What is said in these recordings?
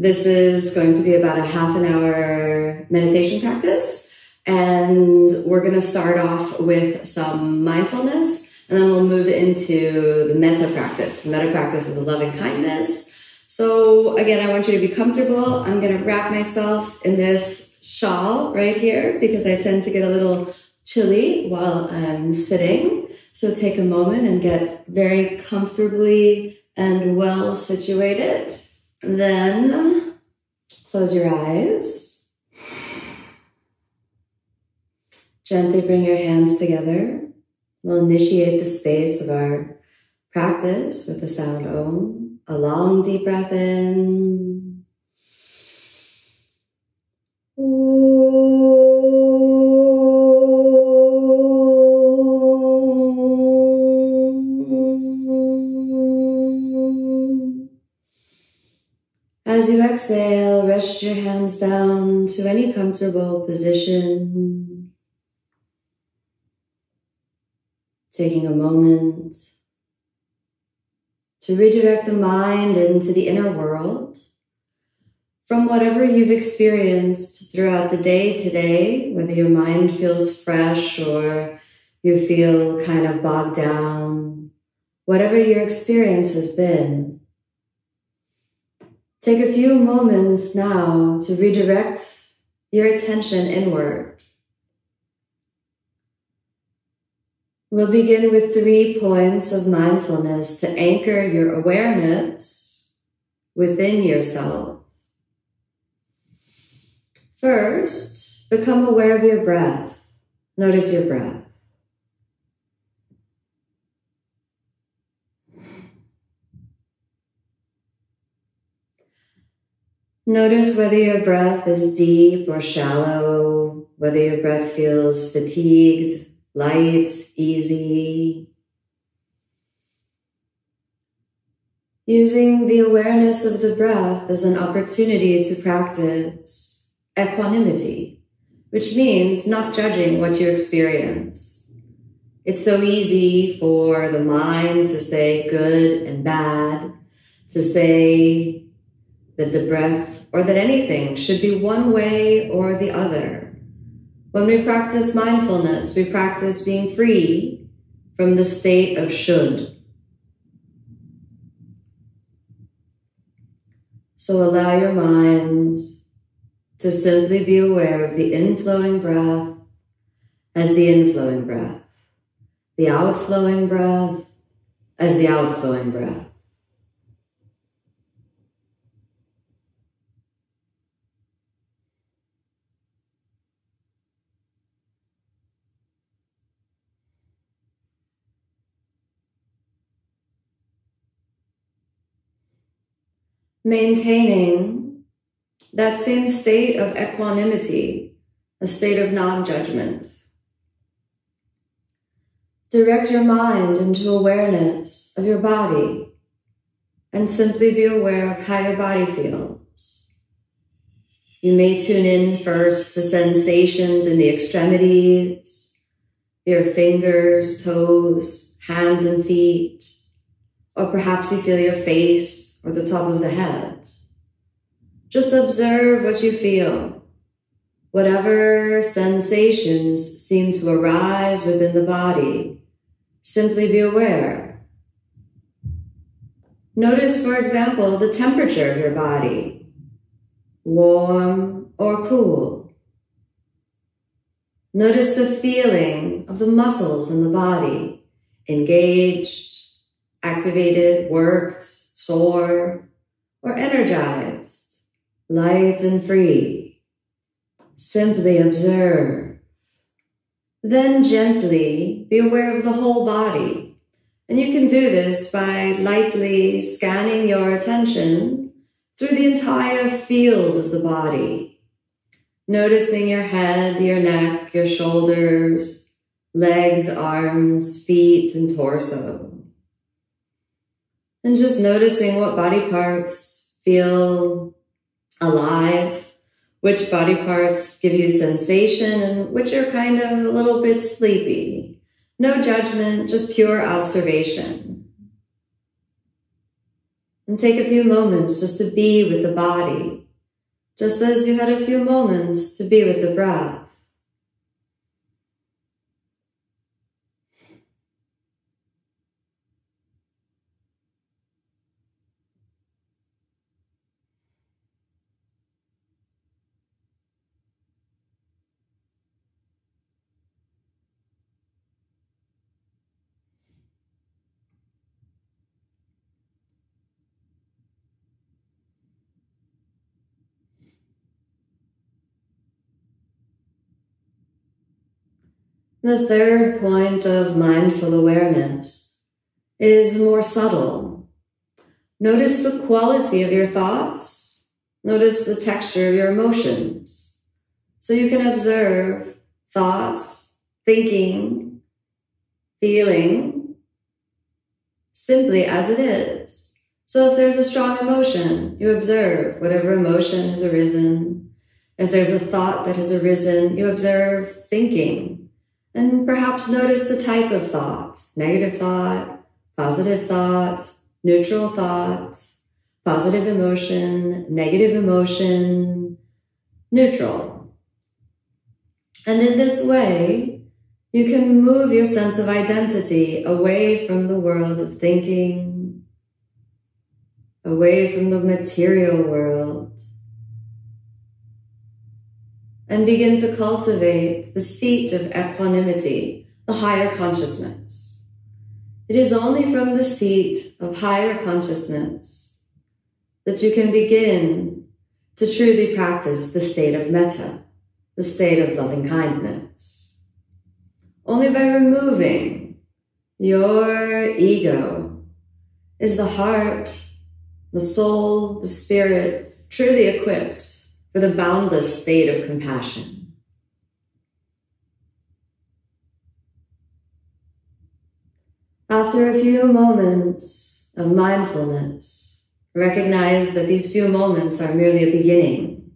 This is going to be about a half an hour meditation practice. And we're going to start off with some mindfulness and then we'll move into the metta practice. The metta practice is the loving kindness. So again, I want you to be comfortable. I'm going to wrap myself in this shawl right here because I tend to get a little chilly while I'm sitting. So take a moment and get very comfortably and well situated. Then close your eyes. Gently bring your hands together. We'll initiate the space of our practice with the sound Om. A long deep breath in. As you exhale, rest your hands down to any comfortable position. taking a moment to redirect the mind into the inner world from whatever you've experienced throughout the day today, whether your mind feels fresh or you feel kind of bogged down, whatever your experience has been. Take a few moments now to redirect your attention inward. We'll begin with three points of mindfulness to anchor your awareness within yourself. First, become aware of your breath. Notice your breath. Notice whether your breath is deep or shallow, whether your breath feels fatigued light, easy. Using the awareness of the breath as an opportunity to practice equanimity, which means not judging what you experience. It's so easy for the mind to say good and bad, to say that the breath or that anything should be one way or the other. When we practice mindfulness, we practice being free from the state of should. So allow your mind to simply be aware of the inflowing breath as the inflowing breath, the outflowing breath as the outflowing breath. Maintaining that same state of equanimity, a state of non-judgment. Direct your mind into awareness of your body and simply be aware of how your body feels. You may tune in first to sensations in the extremities, your fingers, toes, hands and feet, or perhaps you feel your face or the top of the head. Just observe what you feel. Whatever sensations seem to arise within the body, simply be aware. Notice, for example, the temperature of your body, warm or cool. Notice the feeling of the muscles in the body, engaged, activated, worked, sore, or energized, light and free. Simply observe. Then gently be aware of the whole body. And you can do this by lightly scanning your attention through the entire field of the body. Noticing your head, your neck, your shoulders, legs, arms, feet, and torso. And just noticing what body parts feel alive, which body parts give you sensation, and which are kind of a little bit sleepy. No judgment, just pure observation. And take a few moments just to be with the body, just as you had a few moments to be with the breath. The third point of mindful awareness is more subtle. Notice the quality of your thoughts. Notice the texture of your emotions. So you can observe thoughts, thinking, feeling simply as it is. So if there's a strong emotion, you observe whatever emotion has arisen. If there's a thought that has arisen, you observe thinking and perhaps notice the type of thoughts, negative thought, positive thoughts, neutral thoughts, positive emotion, negative emotion, neutral. And in this way, you can move your sense of identity away from the world of thinking, away from the material world, and begin to cultivate the seat of equanimity, the higher consciousness. It is only from the seat of higher consciousness that you can begin to truly practice the state of metta, the state of loving kindness. Only by removing your ego is the heart, the soul, the spirit truly equipped for the boundless state of compassion. After a few moments of mindfulness, recognize that these few moments are merely a beginning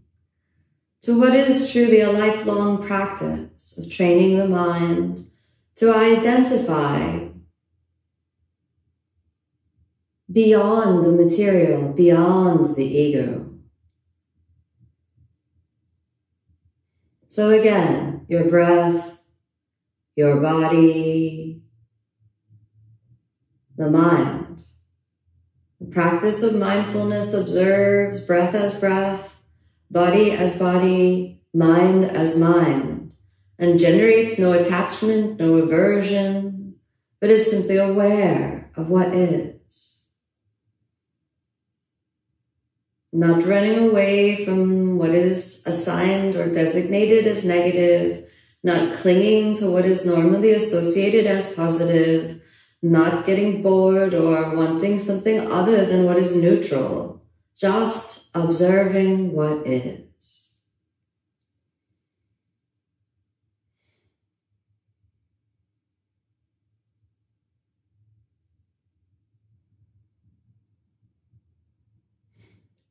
to what is truly a lifelong practice of training the mind to identify beyond the material, beyond the ego. So again, your breath, your body, the mind. The practice of mindfulness observes breath as breath, body as body, mind as mind, and generates no attachment, no aversion, but is simply aware of what is. not running away from what is assigned or designated as negative, not clinging to what is normally associated as positive, not getting bored or wanting something other than what is neutral, just observing what is.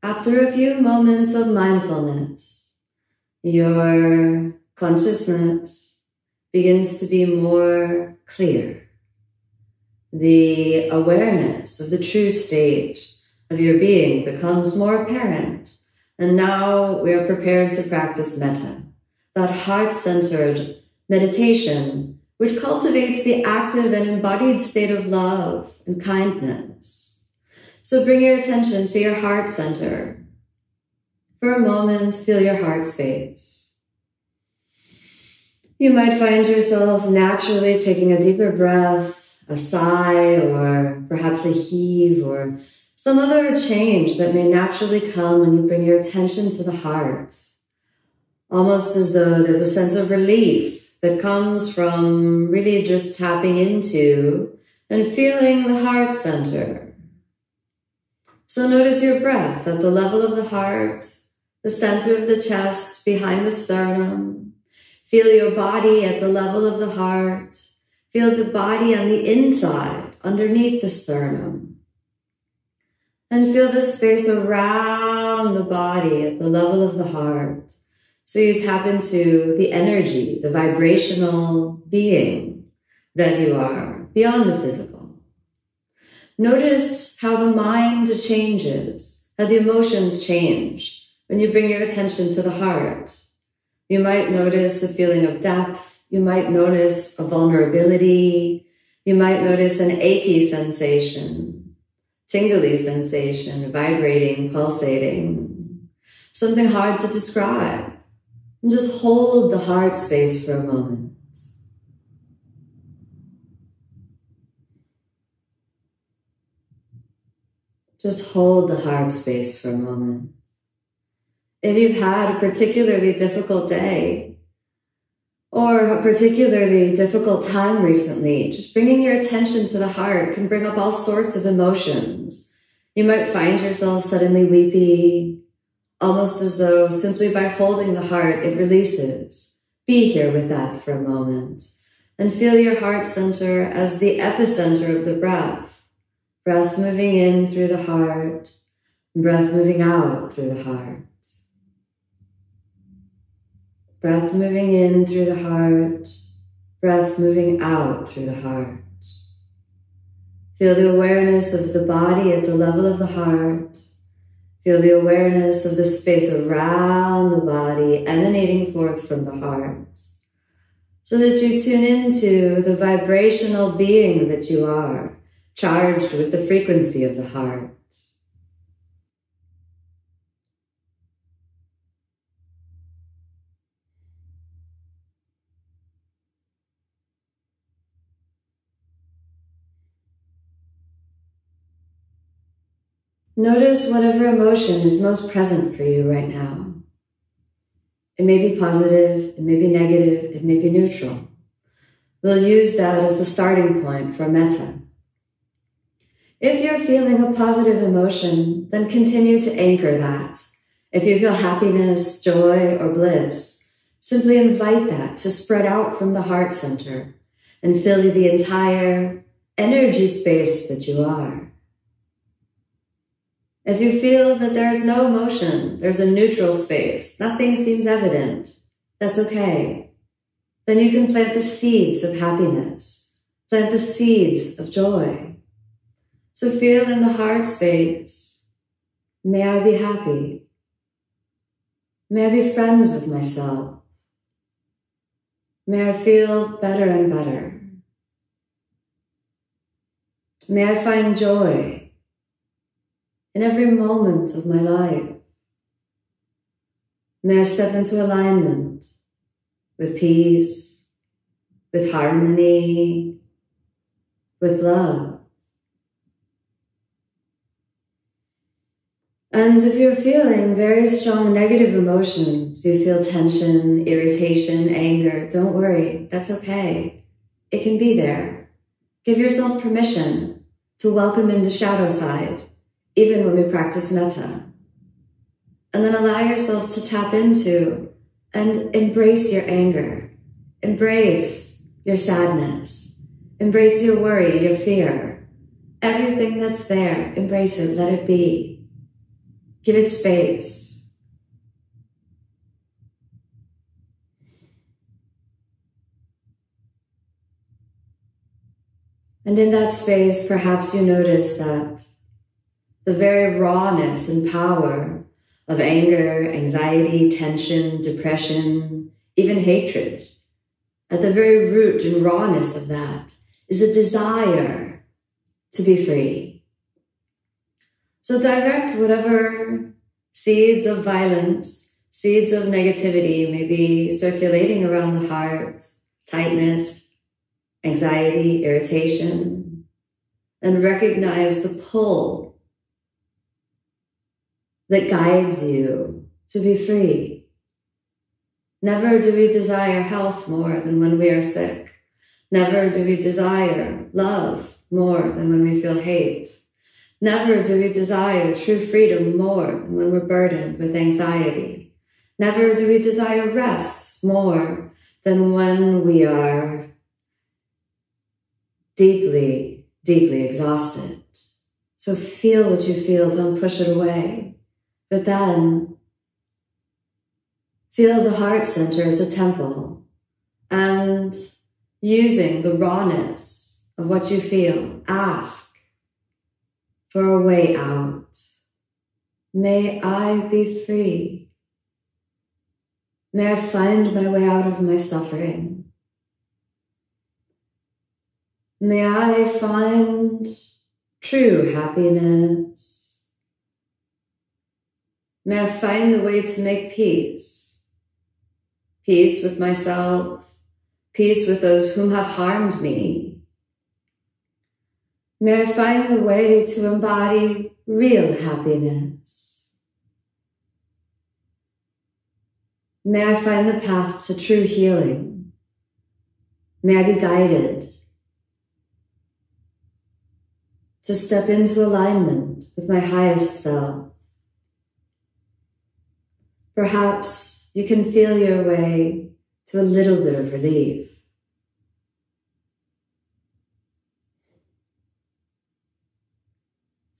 After a few moments of mindfulness, your consciousness begins to be more clear. The awareness of the true state of your being becomes more apparent. And now we are prepared to practice metta, that heart-centered meditation which cultivates the active and embodied state of love and kindness so bring your attention to your heart center. For a moment, feel your heart space. You might find yourself naturally taking a deeper breath, a sigh, or perhaps a heave, or some other change that may naturally come when you bring your attention to the heart. Almost as though there's a sense of relief that comes from really just tapping into and feeling the heart center So notice your breath at the level of the heart, the center of the chest, behind the sternum. Feel your body at the level of the heart. Feel the body on the inside, underneath the sternum. And feel the space around the body at the level of the heart. So you tap into the energy, the vibrational being that you are beyond the physical. Notice how the mind changes, how the emotions change when you bring your attention to the heart. You might notice a feeling of depth. You might notice a vulnerability. You might notice an achy sensation tingly sensation, vibrating, pulsating, something hard to describe. And just hold the heart space for a moment. Just hold the heart space for a moment. If you've had a particularly difficult day, or a particularly difficult time recently, just bringing your attention to the heart can bring up all sorts of emotions. You might find yourself suddenly weepy, almost as though simply by holding the heart, it releases. Be here with that for a moment and feel your heart center as the epicenter of the breath. Breath moving in through the heart, breath moving out through the heart. Breath moving in through the heart, breath moving out through the heart. Feel the awareness of the body at the level of the heart. Feel the awareness of the space around the body emanating forth from the heart so that you tune into the vibrational being that you are, charged with the frequency of the heart. Notice whatever emotion is most present for you right now. It may be positive, it may be negative, it may be neutral. We'll use that as the starting point for metta. If you're feeling a positive emotion, then continue to anchor that. If you feel happiness, joy, or bliss, simply invite that to spread out from the heart center and fill the entire energy space that you are. If you feel that there is no emotion, there's a neutral space, nothing seems evident, that's okay. Then you can plant the seeds of happiness, plant the seeds of joy. So feel in the heart space, may I be happy. May I be friends with myself. May I feel better and better. May I find joy in every moment of my life. May I step into alignment with peace, with harmony, with love. And if you're feeling very strong negative emotions, you feel tension, irritation, anger, don't worry, that's okay. It can be there. Give yourself permission to welcome in the shadow side even when we practice metta. And then allow yourself to tap into and embrace your anger, embrace your sadness, embrace your worry, your fear. Everything that's there, embrace it, let it be. Give it space. And in that space, perhaps you notice that the very rawness and power of anger, anxiety, tension, depression, even hatred. At the very root and rawness of that is a desire to be free. So direct whatever seeds of violence, seeds of negativity may be circulating around the heart, tightness, anxiety, irritation, and recognize the pull that guides you to be free. Never do we desire health more than when we are sick. Never do we desire love more than when we feel hate. Never do we desire true freedom more than when we're burdened with anxiety. Never do we desire rest more than when we are deeply, deeply exhausted. So feel what you feel, don't push it away. But then feel the heart center as a temple and using the rawness of what you feel, ask for a way out. May I be free. May I find my way out of my suffering. May I find true happiness. May I find the way to make peace. Peace with myself, peace with those whom have harmed me. May I find the way to embody real happiness. May I find the path to true healing. May I be guided to step into alignment with my highest self. Perhaps you can feel your way to a little bit of relief.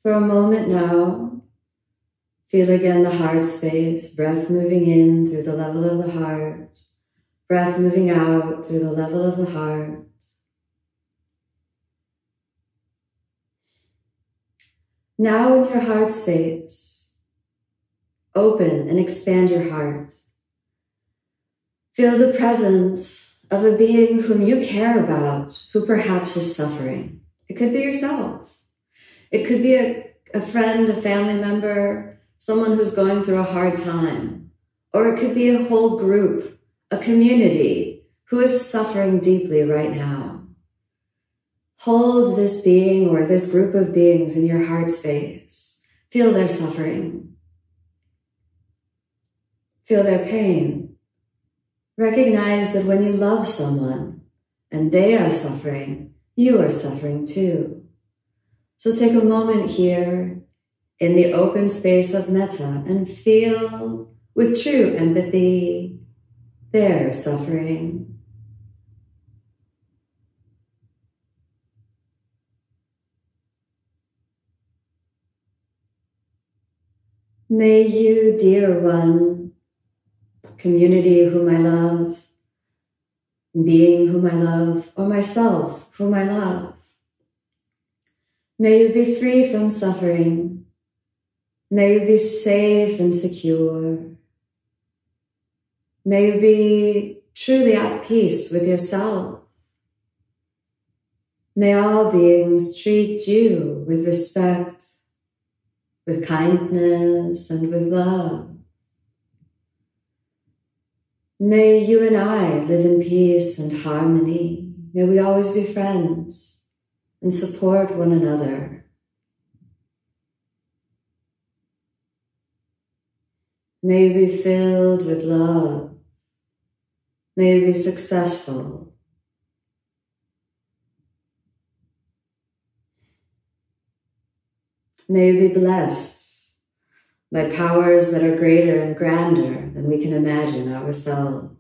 For a moment now, feel again the heart space, breath moving in through the level of the heart, breath moving out through the level of the heart. Now in your heart space, open and expand your heart. Feel the presence of a being whom you care about, who perhaps is suffering. It could be yourself. It could be a, a friend, a family member, someone who's going through a hard time. Or it could be a whole group, a community who is suffering deeply right now. Hold this being or this group of beings in your heart space. Feel their suffering. Feel their pain. Recognize that when you love someone and they are suffering, you are suffering too. So take a moment here in the open space of metta and feel with true empathy their suffering. May you, dear one, community whom I love, being whom I love, or myself whom I love, may you be free from suffering. May you be safe and secure. May you be truly at peace with yourself. May all beings treat you with respect with kindness and with love. May you and I live in peace and harmony. May we always be friends and support one another. May you be filled with love. May you be successful May we be blessed by powers that are greater and grander than we can imagine ourselves.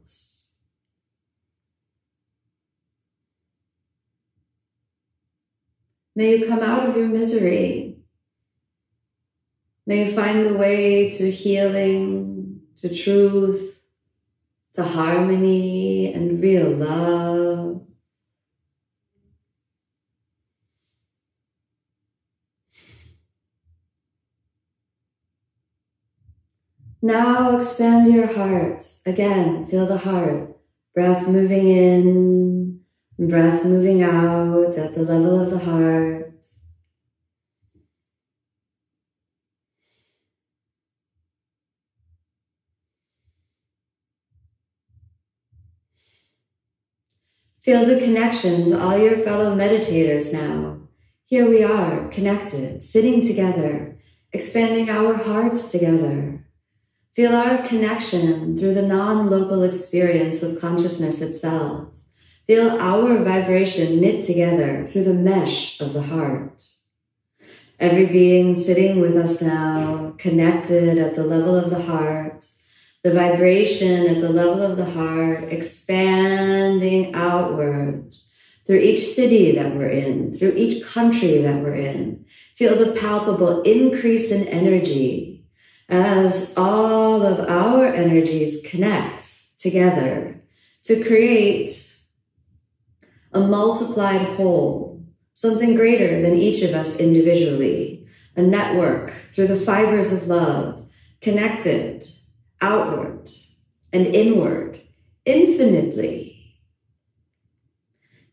May you come out of your misery. May you find the way to healing, to truth, to harmony and real love. Now expand your heart. Again, feel the heart. Breath moving in, breath moving out at the level of the heart. Feel the connection to all your fellow meditators now. Here we are, connected, sitting together, expanding our hearts together. Feel our connection through the non-local experience of consciousness itself. Feel our vibration knit together through the mesh of the heart. Every being sitting with us now, connected at the level of the heart, the vibration at the level of the heart, expanding outward through each city that we're in, through each country that we're in. Feel the palpable increase in energy as all of our energies connect together to create a multiplied whole, something greater than each of us individually, a network through the fibers of love, connected outward and inward infinitely.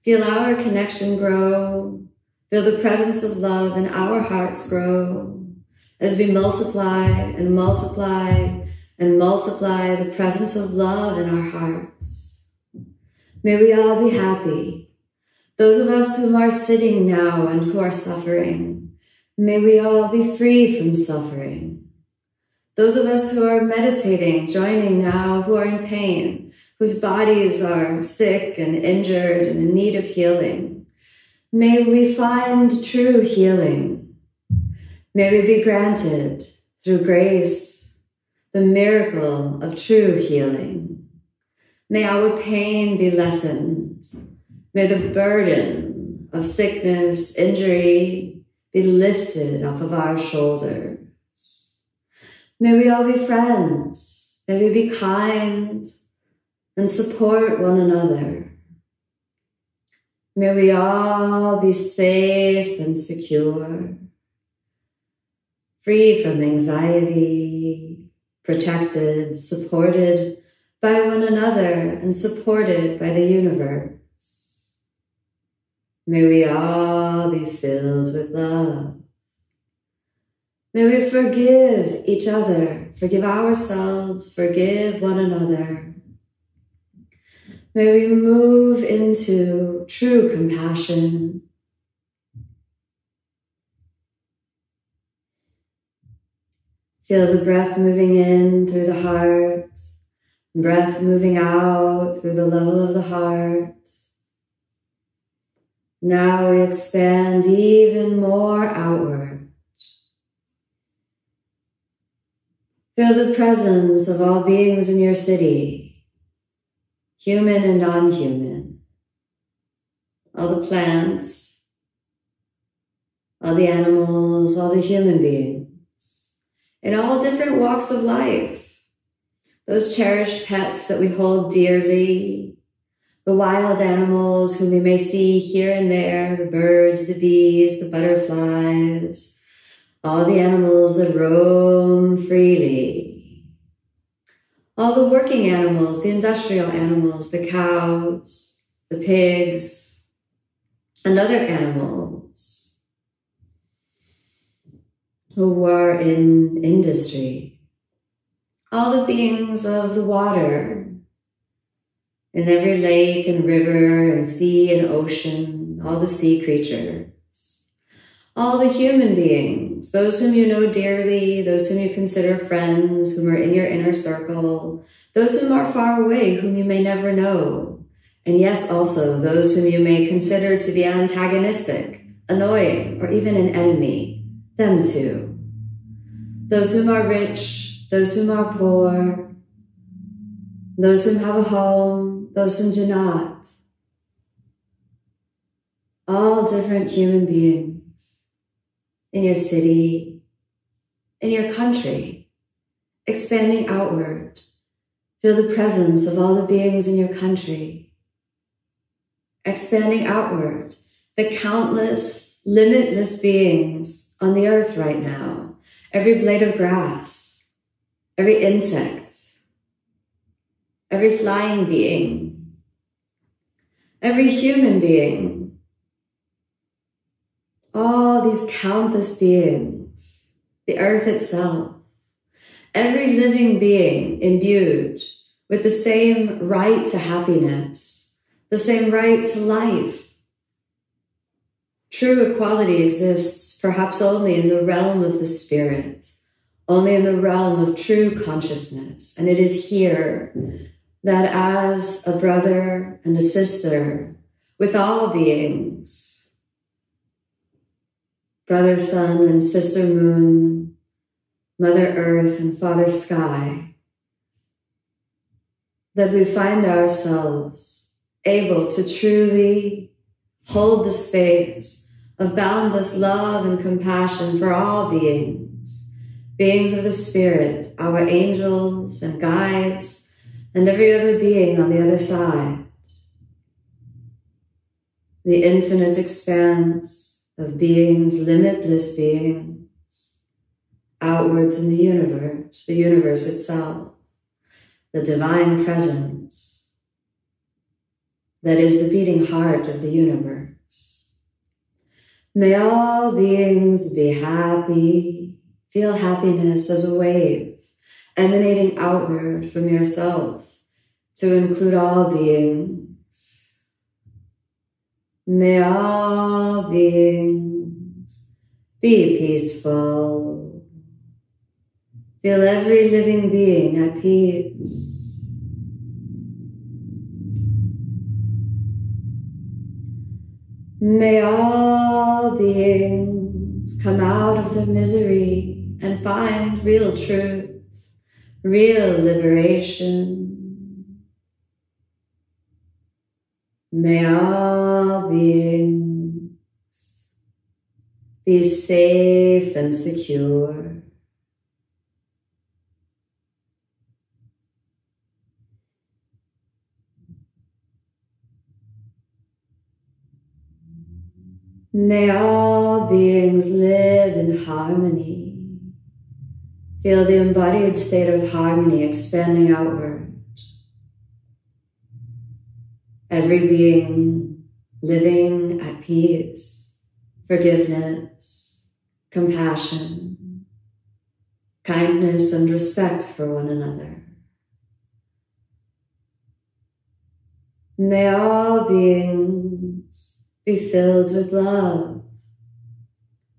Feel our connection grow. Feel the presence of love in our hearts grow as we multiply and multiply and multiply the presence of love in our hearts. May we all be happy. Those of us who are sitting now and who are suffering, may we all be free from suffering. Those of us who are meditating, joining now, who are in pain, whose bodies are sick and injured and in need of healing, may we find true healing. May we be granted through grace the miracle of true healing. May our pain be lessened. May the burden of sickness, injury be lifted off of our shoulders. May we all be friends. May we be kind and support one another. May we all be safe and secure, free from anxiety, protected, supported by one another, and supported by the universe. May we all be filled with love. May we forgive each other, forgive ourselves, forgive one another. May we move into true compassion. Feel the breath moving in through the heart, breath moving out through the level of the heart. Now expand even more outward. Feel the presence of all beings in your city, human and non-human, all the plants, all the animals, all the human beings, in all different walks of life, those cherished pets that we hold dearly, the wild animals whom we may see here and there, the birds, the bees, the butterflies, all the animals that roam freely, all the working animals, the industrial animals, the cows, the pigs, and other animals who are in industry, all the beings of the water, in every lake and river and sea and ocean, all the sea creatures, all the human beings, those whom you know dearly, those whom you consider friends, whom are in your inner circle, those whom are far away, whom you may never know. And yes, also those whom you may consider to be antagonistic, annoying, or even an enemy, them too. Those whom are rich, those whom are poor, those whom have a home, those whom do not. All different human beings in your city, in your country, expanding outward. Feel the presence of all the beings in your country. Expanding outward, the countless, limitless beings on the earth right now. Every blade of grass, every insect, every flying being, every human being, all these countless beings, the earth itself, every living being imbued with the same right to happiness, the same right to life. True equality exists perhaps only in the realm of the spirit, only in the realm of true consciousness. And it is here that as a brother and a sister with all beings, brother sun and sister moon, mother earth and father sky, that we find ourselves able to truly hold the space of boundless love and compassion for all beings, beings of the spirit, our angels and guides, and every other being on the other side. The infinite expanse of beings, limitless beings, outwards in the universe, the universe itself, the divine presence that is the beating heart of the universe. May all beings be happy, feel happiness as a wave emanating outward from yourself to include all beings. May all beings be peaceful. Feel every living being at peace. May all beings come out of their misery and find real truth, real liberation. May all beings be safe and secure. May all beings live in harmony. Feel the embodied state of harmony expanding outward. Every being living at peace, forgiveness, compassion, kindness, and respect for one another. May all beings be filled with love.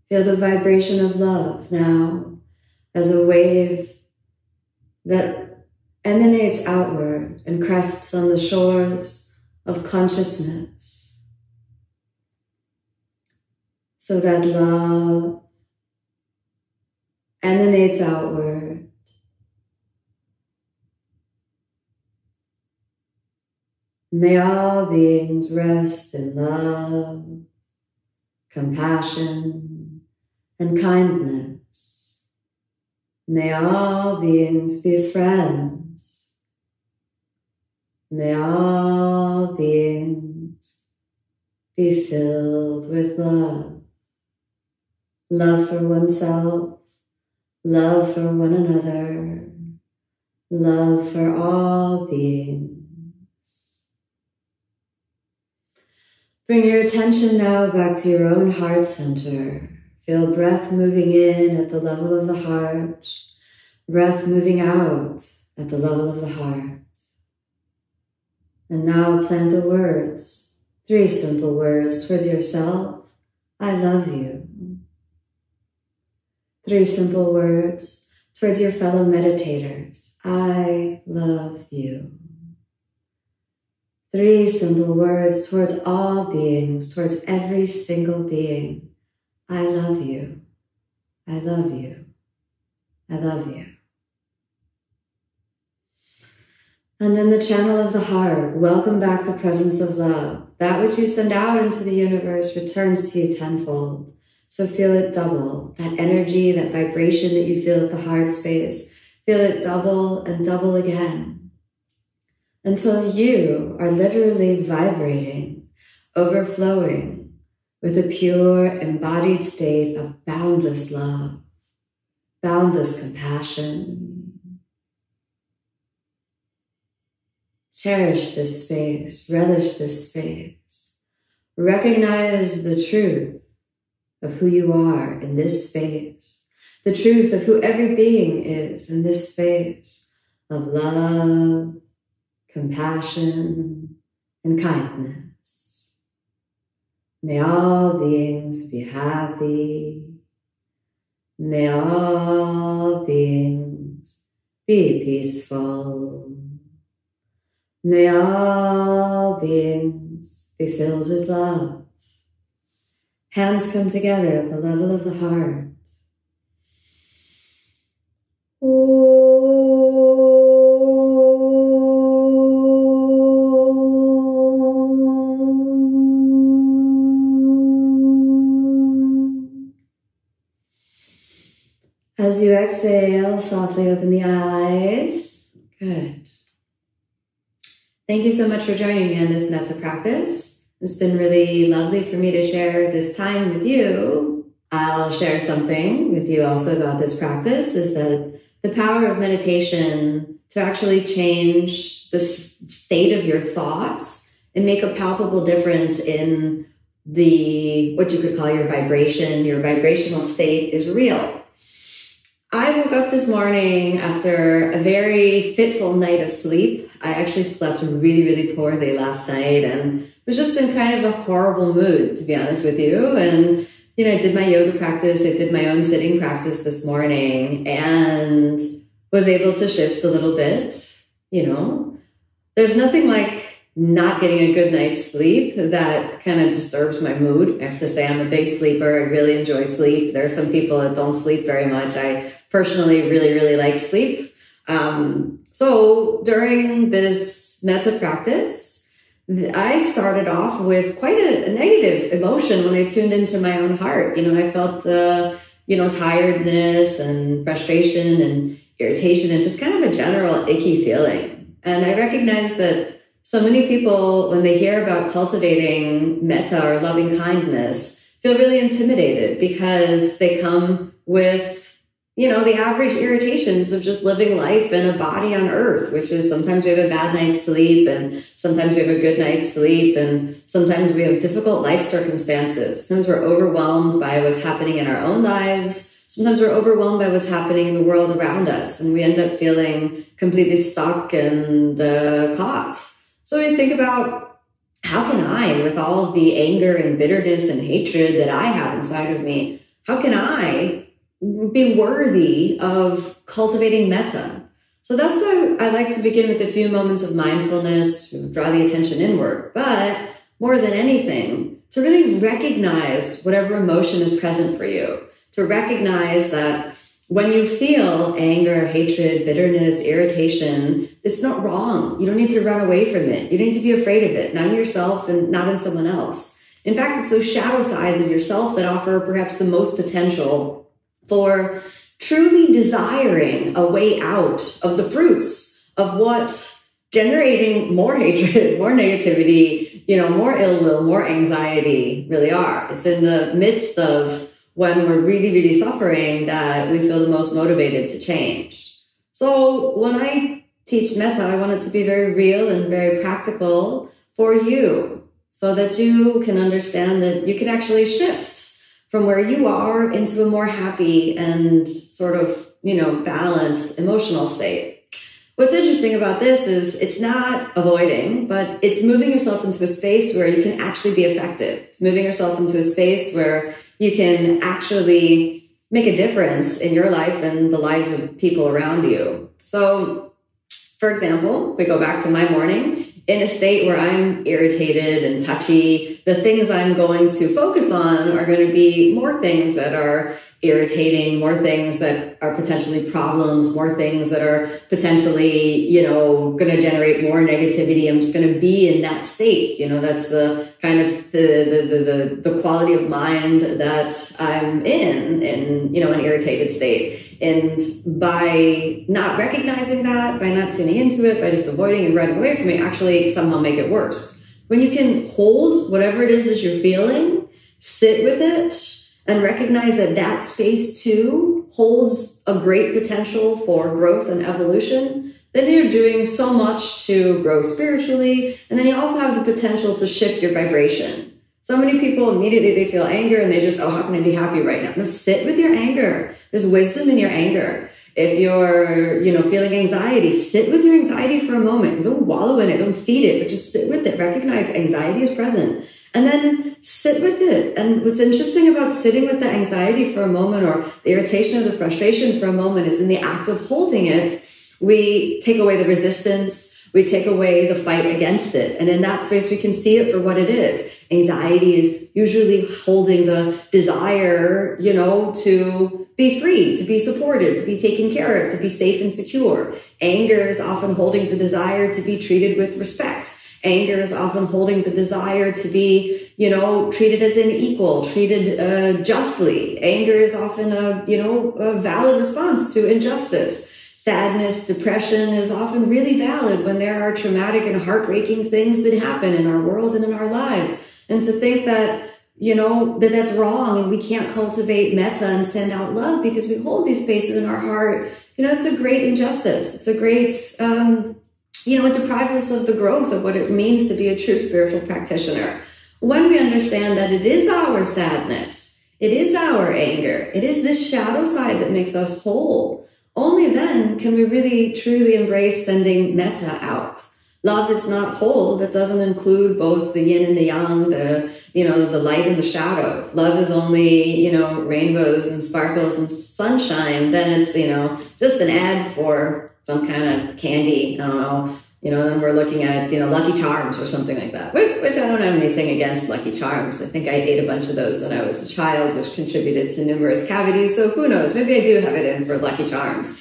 Feel the vibration of love now as a wave that emanates outward and crests on the shores of consciousness. So that love emanates outward. May all beings rest in love, compassion, and kindness. May all beings be friends. May all beings be filled with love. Love for oneself, love for one another, love for all beings. Bring your attention now back to your own heart center. Feel breath moving in at the level of the heart, breath moving out at the level of the heart. And now plant the words, three simple words towards yourself. I love you. Three simple words towards your fellow meditators. I love you. Three simple words towards all beings, towards every single being. I love you. I love you. I love you. And in the channel of the heart, welcome back the presence of love. That which you send out into the universe returns to you tenfold. So feel it double. That energy, that vibration that you feel at the heart space, feel it double and double again until you are literally vibrating, overflowing with a pure embodied state of boundless love, boundless compassion. Cherish this space, relish this space, recognize the truth of who you are in this space, the truth of who every being is in this space of love, compassion, and kindness. May all beings be happy. May all beings be peaceful. May all beings be filled with love. Hands come together at the level of the heart. As you exhale, softly open the eyes. Good. Thank you so much for joining me on this metta practice. It's been really lovely for me to share this time with you. I'll share something with you also about this practice is that the power of meditation to actually change the state of your thoughts and make a palpable difference in the what you could call your vibration, your vibrational state is real. I woke up this morning after a very fitful night of sleep. I actually slept really, really poorly last night and was just in kind of a horrible mood, to be honest with you. And, you know, I did my yoga practice. I did my own sitting practice this morning and was able to shift a little bit, you know. There's nothing like not getting a good night's sleep that kind of disturbs my mood. I have to say I'm a big sleeper. I really enjoy sleep. There are some people that don't sleep very much. I personally really, really like sleep. Um, so during this metta practice, I started off with quite a, a, negative emotion when I tuned into my own heart. You know, I felt the, you know, tiredness and frustration and irritation and just kind of a general icky feeling. And I recognized that so many people, when they hear about cultivating metta or loving kindness, feel really intimidated because they come with you know, the average irritations of just living life in a body on earth, which is sometimes we have a bad night's sleep and sometimes we have a good night's sleep and sometimes we have difficult life circumstances. Sometimes we're overwhelmed by what's happening in our own lives. Sometimes we're overwhelmed by what's happening in the world around us and we end up feeling completely stuck and uh, caught. So we think about how can I, with all the anger and bitterness and hatred that I have inside of me, how can I be worthy of cultivating metta. So that's why I like to begin with a few moments of mindfulness draw the attention inward. But more than anything, to really recognize whatever emotion is present for you, to recognize that when you feel anger, hatred, bitterness, irritation, it's not wrong. You don't need to run away from it. You don't need to be afraid of it, not in yourself and not in someone else. In fact, it's those shadow sides of yourself that offer perhaps the most potential for truly desiring a way out of the fruits of what generating more hatred, more negativity, you know, more ill will, more anxiety really are. It's in the midst of when we're really, really suffering that we feel the most motivated to change. So when I teach metta, I want it to be very real and very practical for you so that you can understand that you can actually shift from where you are into a more happy and sort of, you know, balanced emotional state. What's interesting about this is it's not avoiding, but it's moving yourself into a space where you can actually be effective. It's moving yourself into a space where you can actually make a difference in your life and the lives of people around you. So, for example, we go back to my morning, in a state where I'm irritated and touchy, the things I'm going to focus on are going to be more things that are irritating, more things that are potentially problems, more things that are potentially, you know, going to generate more negativity. I'm just going to be in that state. You know, that's the kind of the, the, the, the, quality of mind that I'm in, in, you know, an irritated state. And by not recognizing that, by not tuning into it, by just avoiding and running away from it, actually somehow make it worse. When you can hold whatever it is that you're feeling, sit with it, and recognize that that space too holds a great potential for growth and evolution, then you're doing so much to grow spiritually. And then you also have the potential to shift your vibration. So many people immediately they feel anger and they just, oh, how can I be happy right now? No, sit with your anger. There's wisdom in your anger. If you're, you know, feeling anxiety, sit with your anxiety for a moment. Don't wallow in it. Don't feed it, but just sit with it. Recognize anxiety is present and then sit with it. And what's interesting about sitting with the anxiety for a moment or the irritation or the frustration for a moment is in the act of holding it, we take away the resistance. We take away the fight against it. And in that space, we can see it for what it is. Anxiety is usually holding the desire, you know, to be free, to be supported, to be taken care of, to be safe and secure. Anger is often holding the desire to be treated with respect. Anger is often holding the desire to be, you know, treated as an equal, treated uh, justly. Anger is often a, you know, a valid response to injustice. Sadness, depression is often really valid when there are traumatic and heartbreaking things that happen in our world and in our lives. And to think that, you know, that that's wrong and we can't cultivate metta and send out love because we hold these spaces in our heart, you know, it's a great injustice. It's a great, um, you know, it deprives us of the growth of what it means to be a true spiritual practitioner. When we understand that it is our sadness, it is our anger, it is this shadow side that makes us whole, only then can we really truly embrace sending metta out. Love is not whole. That doesn't include both the yin and the yang, the, you know, the light and the shadow. love is only, you know, rainbows and sparkles and sunshine, then it's, you know, just an ad for some kind of candy. I don't know. You know, then we're looking at, you know, Lucky Charms or something like that, which I don't have anything against Lucky Charms. I think I ate a bunch of those when I was a child, which contributed to numerous cavities. So who knows? Maybe I do have it in for Lucky Charms.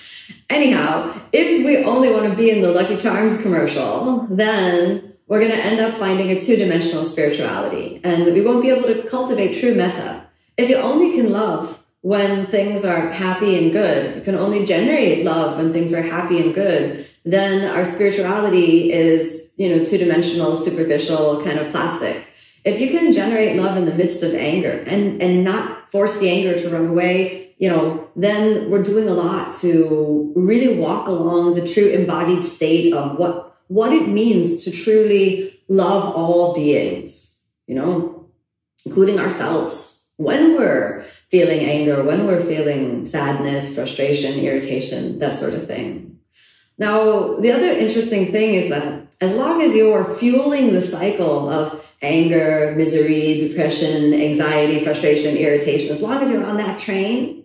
Anyhow, if we only want to be in the Lucky Charms commercial, then we're going to end up finding a two dimensional spirituality and we won't be able to cultivate true metta. If you only can love when things are happy and good, you can only generate love when things are happy and good, then our spirituality is, you know, two dimensional, superficial, kind of plastic. If you can generate love in the midst of anger and, and not force the anger to run away, you know, then we're doing a lot to really walk along the true embodied state of what, what it means to truly love all beings, you know, including ourselves. When we're feeling anger, when we're feeling sadness, frustration, irritation, that sort of thing. Now, the other interesting thing is that as long as you're fueling the cycle of anger, misery, depression, anxiety, frustration, irritation, as long as you're on that train,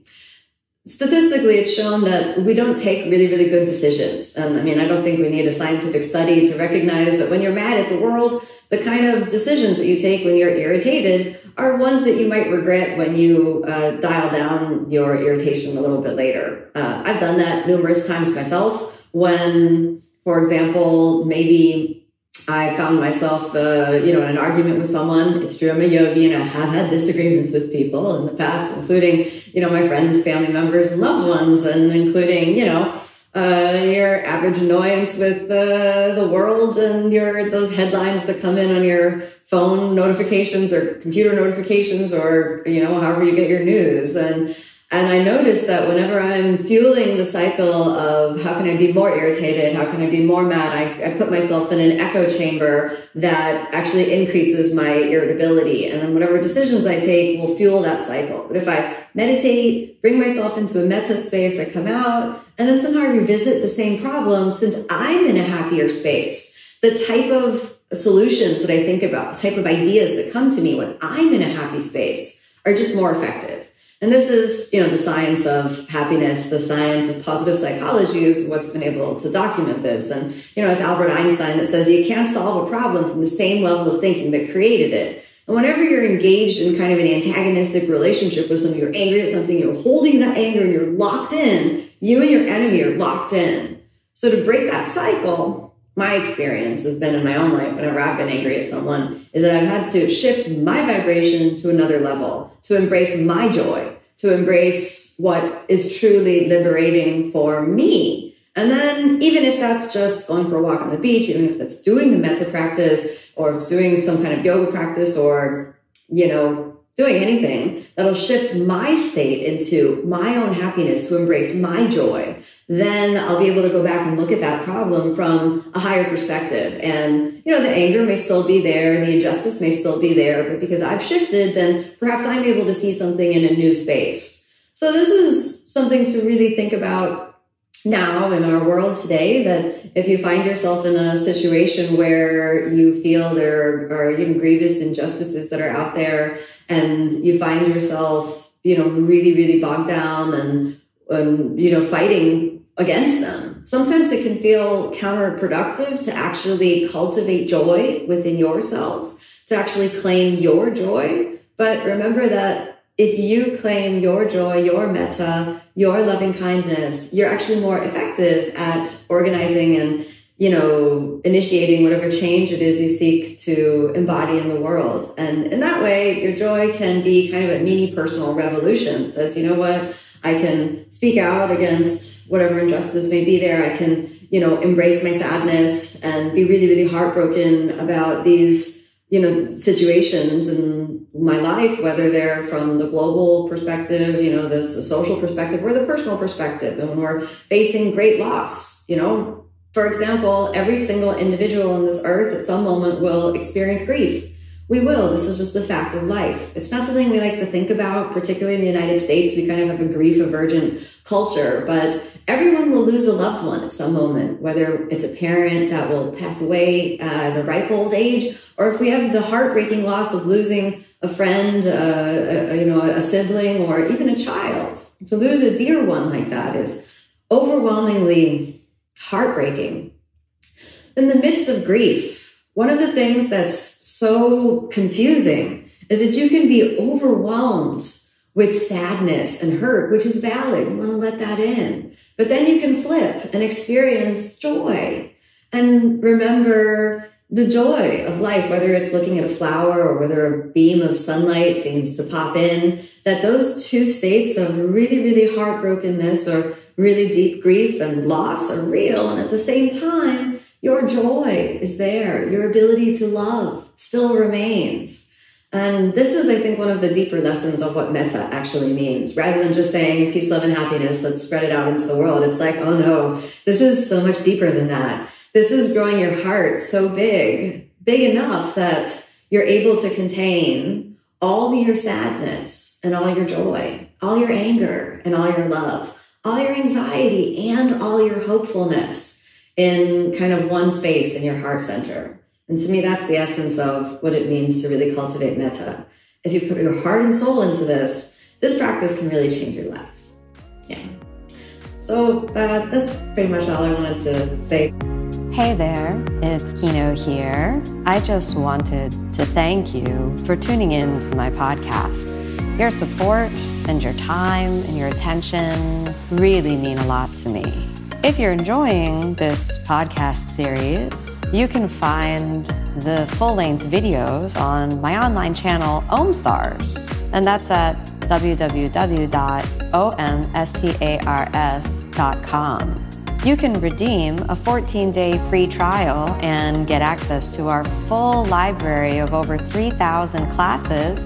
statistically it's shown that we don't take really really good decisions and i mean i don't think we need a scientific study to recognize that when you're mad at the world the kind of decisions that you take when you're irritated are ones that you might regret when you uh, dial down your irritation a little bit later. Uh, I've done that numerous times myself when, for example, maybe I found myself, uh, you know, in an argument with someone. It's true, I'm a yogi and I have had disagreements with people in the past, including, you know, my friends, family members, loved ones, and including, you know, uh, your average annoyance with uh, the world and your those headlines that come in on your phone notifications or computer notifications or you know however you get your news and and I noticed that whenever I'm fueling the cycle of how can I be more irritated, how can I be more mad, I, I put myself in an echo chamber that actually increases my irritability. And then whatever decisions I take will fuel that cycle. But if I meditate, bring myself into a metta space, I come out, and then somehow I revisit the same problem since I'm in a happier space. The type of solutions that I think about, the type of ideas that come to me when I'm in a happy space are just more effective. And this is, you know, the science of happiness, the science of positive psychology is what's been able to document this. And, you know, it's Albert Einstein that says you can't solve a problem from the same level of thinking that created it. And whenever you're engaged in kind of an antagonistic relationship with something, you're angry at something, you're holding that anger and you're locked in, you and your enemy are locked in. So to break that cycle, my experience has been in my own life whenever I've been angry at someone is that I've had to shift my vibration to another level, to embrace my joy, to embrace what is truly liberating for me. And then even if that's just going for a walk on the beach, even if that's doing the metta practice or doing some kind of yoga practice or, you know, doing anything that'll shift my state into my own happiness to embrace my joy, then I'll be able to go back and look at that problem from a higher perspective. And, you know, the anger may still be there, the injustice may still be there, but because I've shifted, then perhaps I'm able to see something in a new space. So this is something to really think about now in our world today that if you find yourself in a situation where you feel there are even grievous injustices that are out there and you find yourself, you know, really, really bogged down and, and you know, fighting against them. Sometimes it can feel counterproductive to actually cultivate joy within yourself to actually claim your joy. But remember that if you claim your joy, your metta, your loving kindness, you're actually more effective at organizing and you know, initiating whatever change it is you seek to embody in the world. And in that way, your joy can be kind of a mini personal revolution. It says, you know what? I can speak out against whatever injustice may be there. I can, you know, embrace my sadness and be really, really heartbroken about these, you know, situations in my life, whether they're from the global perspective, you know, the social perspective or the personal perspective. And when we're facing great loss, you know, for example, every single individual on this earth at some moment will experience grief. We will. This is just a fact of life. It's not something we like to think about, particularly in the United States. We kind of have a grief avergent culture, but everyone will lose a loved one at some moment, whether it's a parent that will pass away at a ripe old age, or if we have the heartbreaking loss of losing a friend, uh, a, you know, a sibling, or even a child. To lose a dear one like that is overwhelmingly heartbreaking. In the midst of grief, one of the things that's so confusing is that you can be overwhelmed with sadness and hurt, which is valid. You want to let that in. But then you can flip and experience joy and remember the joy of life, whether it's looking at a flower or whether a beam of sunlight seems to pop in, that those two states of really, really heartbrokenness or really deep grief and loss are real. And at the same time, your joy is there. Your ability to love still remains. And this is, I think, one of the deeper lessons of what metta actually means. Rather than just saying peace, love, and happiness, let's spread it out into the world. It's like, oh no, this is so much deeper than that. This is growing your heart so big, big enough that you're able to contain all your sadness and all your joy, all your anger and all your love all your anxiety and all your hopefulness in kind of one space in your heart center. And to me, that's the essence of what it means to really cultivate metta. If you put your heart and soul into this, this practice can really change your life. Yeah. So uh, that's pretty much all I wanted to say. Hey there, it's Kino here. I just wanted to thank you for tuning in to my podcast. Your support and your time and your attention really mean a lot to me. If you're enjoying this podcast series, you can find the full length videos on my online channel, OmStars, and that's at www.omstars.com. You can redeem a 14 day free trial and get access to our full library of over 3,000 classes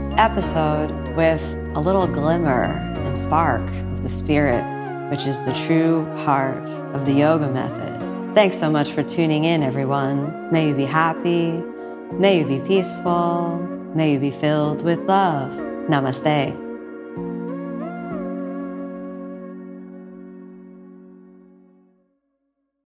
episode with a little glimmer and spark of the spirit, which is the true heart of the yoga method. Thanks so much for tuning in, everyone. May you be happy. May you be peaceful. May you be filled with love. Namaste.